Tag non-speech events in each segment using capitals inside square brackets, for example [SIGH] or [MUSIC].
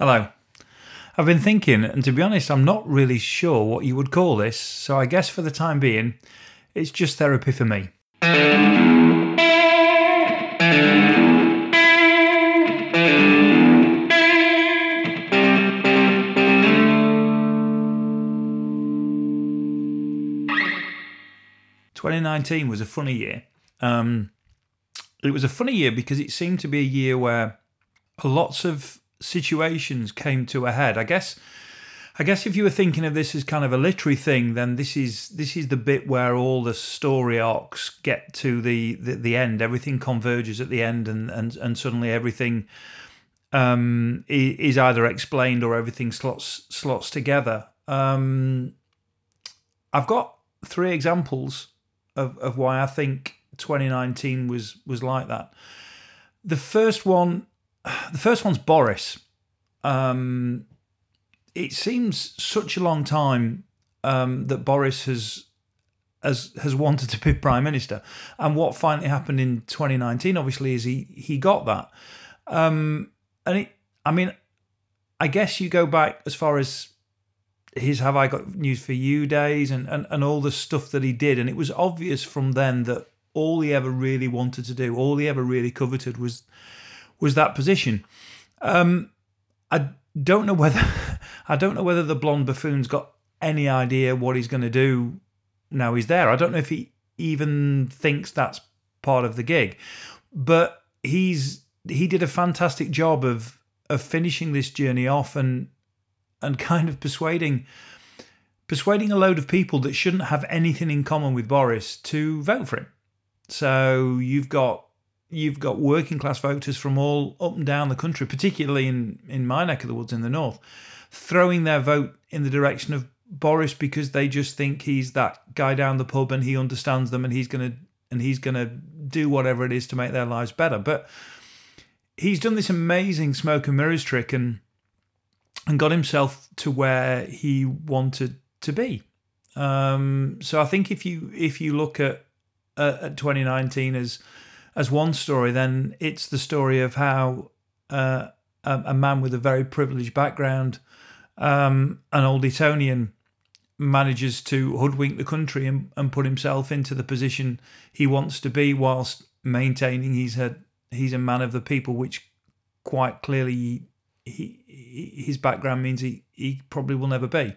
Hello. I've been thinking, and to be honest, I'm not really sure what you would call this, so I guess for the time being, it's just therapy for me. Twenty nineteen was a funny year. Um, it was a funny year because it seemed to be a year where lots of situations came to a head. I guess I guess if you were thinking of this as kind of a literary thing, then this is this is the bit where all the story arcs get to the the, the end. Everything converges at the end, and and and suddenly everything um, is either explained or everything slots slots together. Um, I've got three examples of, of why I think 2019 was was like that. The first one, [SIGHS] the first one's Boris. Um, it seems such a long time um, that Boris has has has wanted to be [LAUGHS] prime minister, and what finally happened in 2019, obviously, is he he got that. Um, and it, I mean, I guess you go back as far as his "Have I Got News for You" days and, and and all the stuff that he did, and it was obvious from then that all he ever really wanted to do, all he ever really coveted was was that position. Um, I don't know whether [LAUGHS] I don't know whether the blonde buffoon's got any idea what he's going to do now he's there. I don't know if he even thinks that's part of the gig, but he's he did a fantastic job of of finishing this journey off and and kind of persuading persuading a load of people that shouldn't have anything in common with Boris to vote for him. So you've got you've got working class voters from all up and down the country, particularly in in my neck of the woods in the north, throwing their vote in the direction of Boris because they just think he's that guy down the pub and he understands them and he's gonna and he's gonna do whatever it is to make their lives better. But he's done this amazing smoke and mirrors trick and and got himself to where he wanted to be. Um, so I think if you if you look at at 2019 as as one story, then it's the story of how uh, a, a, man with a very privileged background, um, an old Etonian, manages to hoodwink the country and, and put himself into the position he wants to be, whilst maintaining he's a he's a man of the people, which quite clearly he, he his background means he he probably will never be.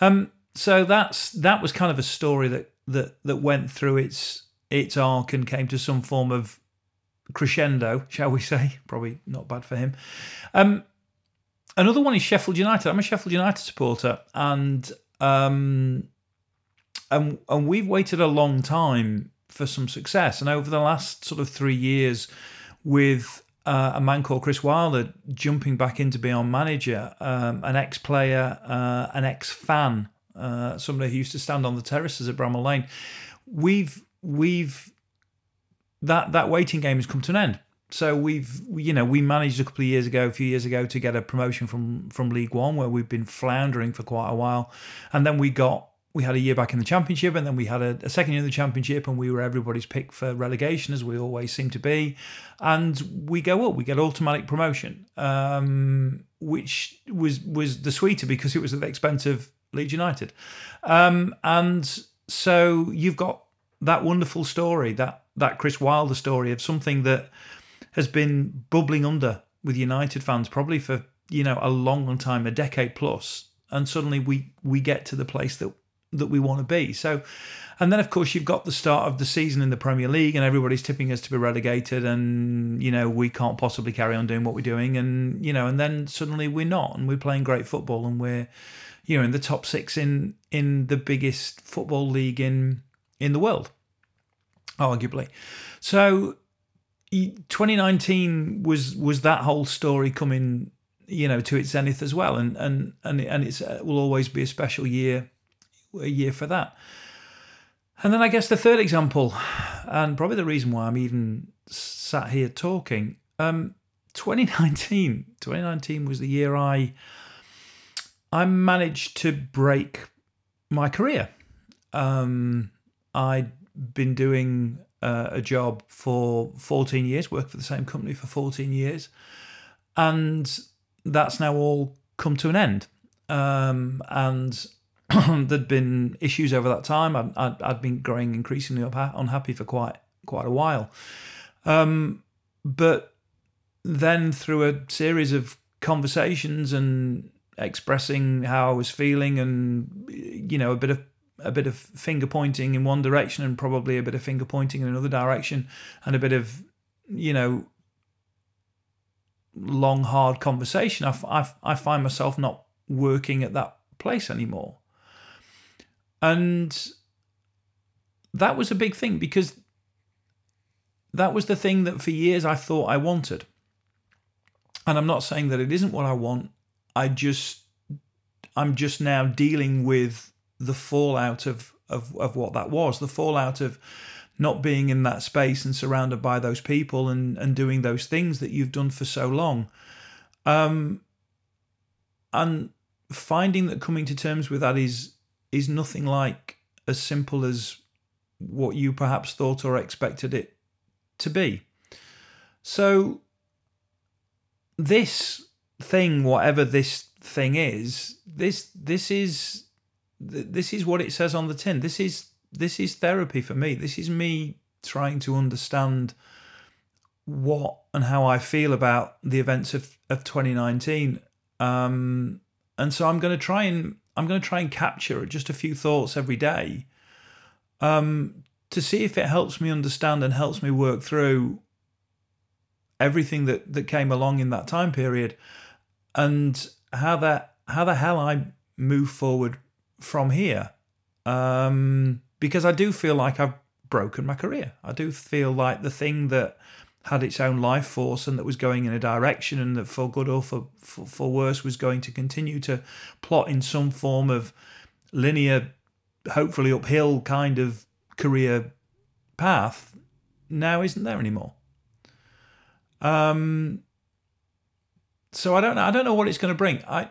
Um, so that's that was kind of a story that that that went through its its arc and came to some form of crescendo, shall we say? [LAUGHS] Probably not bad for him. Um, another one is Sheffield United. I'm a Sheffield United supporter, and um, and and we've waited a long time for some success. And over the last sort of three years, with uh, a man called Chris Wilder jumping back in to be our manager, um, an ex-player, uh, an ex-fan uh, somebody who used to stand on the terraces at Bramall Lane. We've we've that that waiting game has come to an end. So we've you know we managed a couple of years ago, a few years ago, to get a promotion from from League One where we've been floundering for quite a while, and then we got we had a year back in the championship, and then we had a, a, second year in the championship, and we were everybody's pick for relegation, as we always seem to be. And we go up, we get automatic promotion, um, which was was the sweeter because it was at the expense of Leeds United. Um, and so you've got that wonderful story, that that Chris Wilder story of something that has been bubbling under with United fans probably for you know a long, time, a decade plus, and suddenly we we get to the place that that we want to be. So, and then of course you've got the start of the season in the Premier League, and everybody's tipping us to be relegated, and you know we can't possibly carry on doing what we're doing, and you know, and then suddenly we're not, and we're playing great football, and we're you know in the top six in in the biggest football league in in the world, arguably. So 2019 was was that whole story coming you know to its zenith as well and and and and it uh, will always be a special year a year for that and then i guess the third example and probably the reason why i'm even sat here talking um 2019 2019 was the year i I managed to break my career. Um, I'd been doing uh, a job for 14 years, worked for the same company for 14 years, and that's now all come to an end. Um, and [CLEARS THROAT] there'd been issues over that time. I'd, I'd, I'd been growing increasingly unhappy for quite quite a while. Um, but then through a series of conversations and expressing how I was feeling, and you know, a bit of a bit of finger pointing in one direction, and probably a bit of finger pointing in another direction, and a bit of you know long hard conversation. I, I, I find myself not working at that place anymore, and that was a big thing because that was the thing that for years I thought I wanted. And I'm not saying that it isn't what I want. I just I'm just now dealing with the fallout of of, of what that was, the fallout of not being in that space and surrounded by those people and, and doing those things that you've done for so long. Um, and finding that coming to terms with that is is nothing like as simple as what you perhaps thought or expected it to be. So, this thing, whatever this thing is, this this is this is what it says on the tin. This is this is therapy for me. This is me trying to understand what and how I feel about the events of, of 2019. Um, and so I'm going to try and I'm going to try and capture just a few thoughts every day um, to see if it helps me understand and helps me work through everything that that came along in that time period and how that how the hell I move forward from here um, because I do feel like I've broken my career I do feel like the thing that had its own life force and that was going in a direction and that for good or for, for, for worse was going to continue to plot in some form of linear hopefully uphill kind of career path now isn't there anymore. Um, so I don't know. I don't know what it's going to bring. I,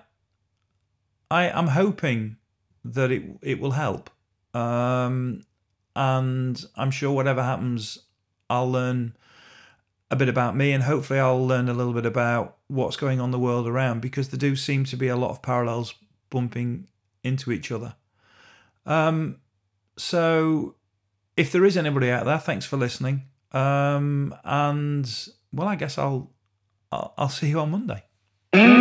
I am hoping that it it will help. Um, and I'm sure whatever happens, I'll learn a bit about me, and hopefully I'll learn a little bit about what's going on the world around because there do seem to be a lot of parallels bumping into each other. Um, so if there is anybody out there, thanks for listening. Um, and well, I guess I'll, I'll I'll see you on Monday.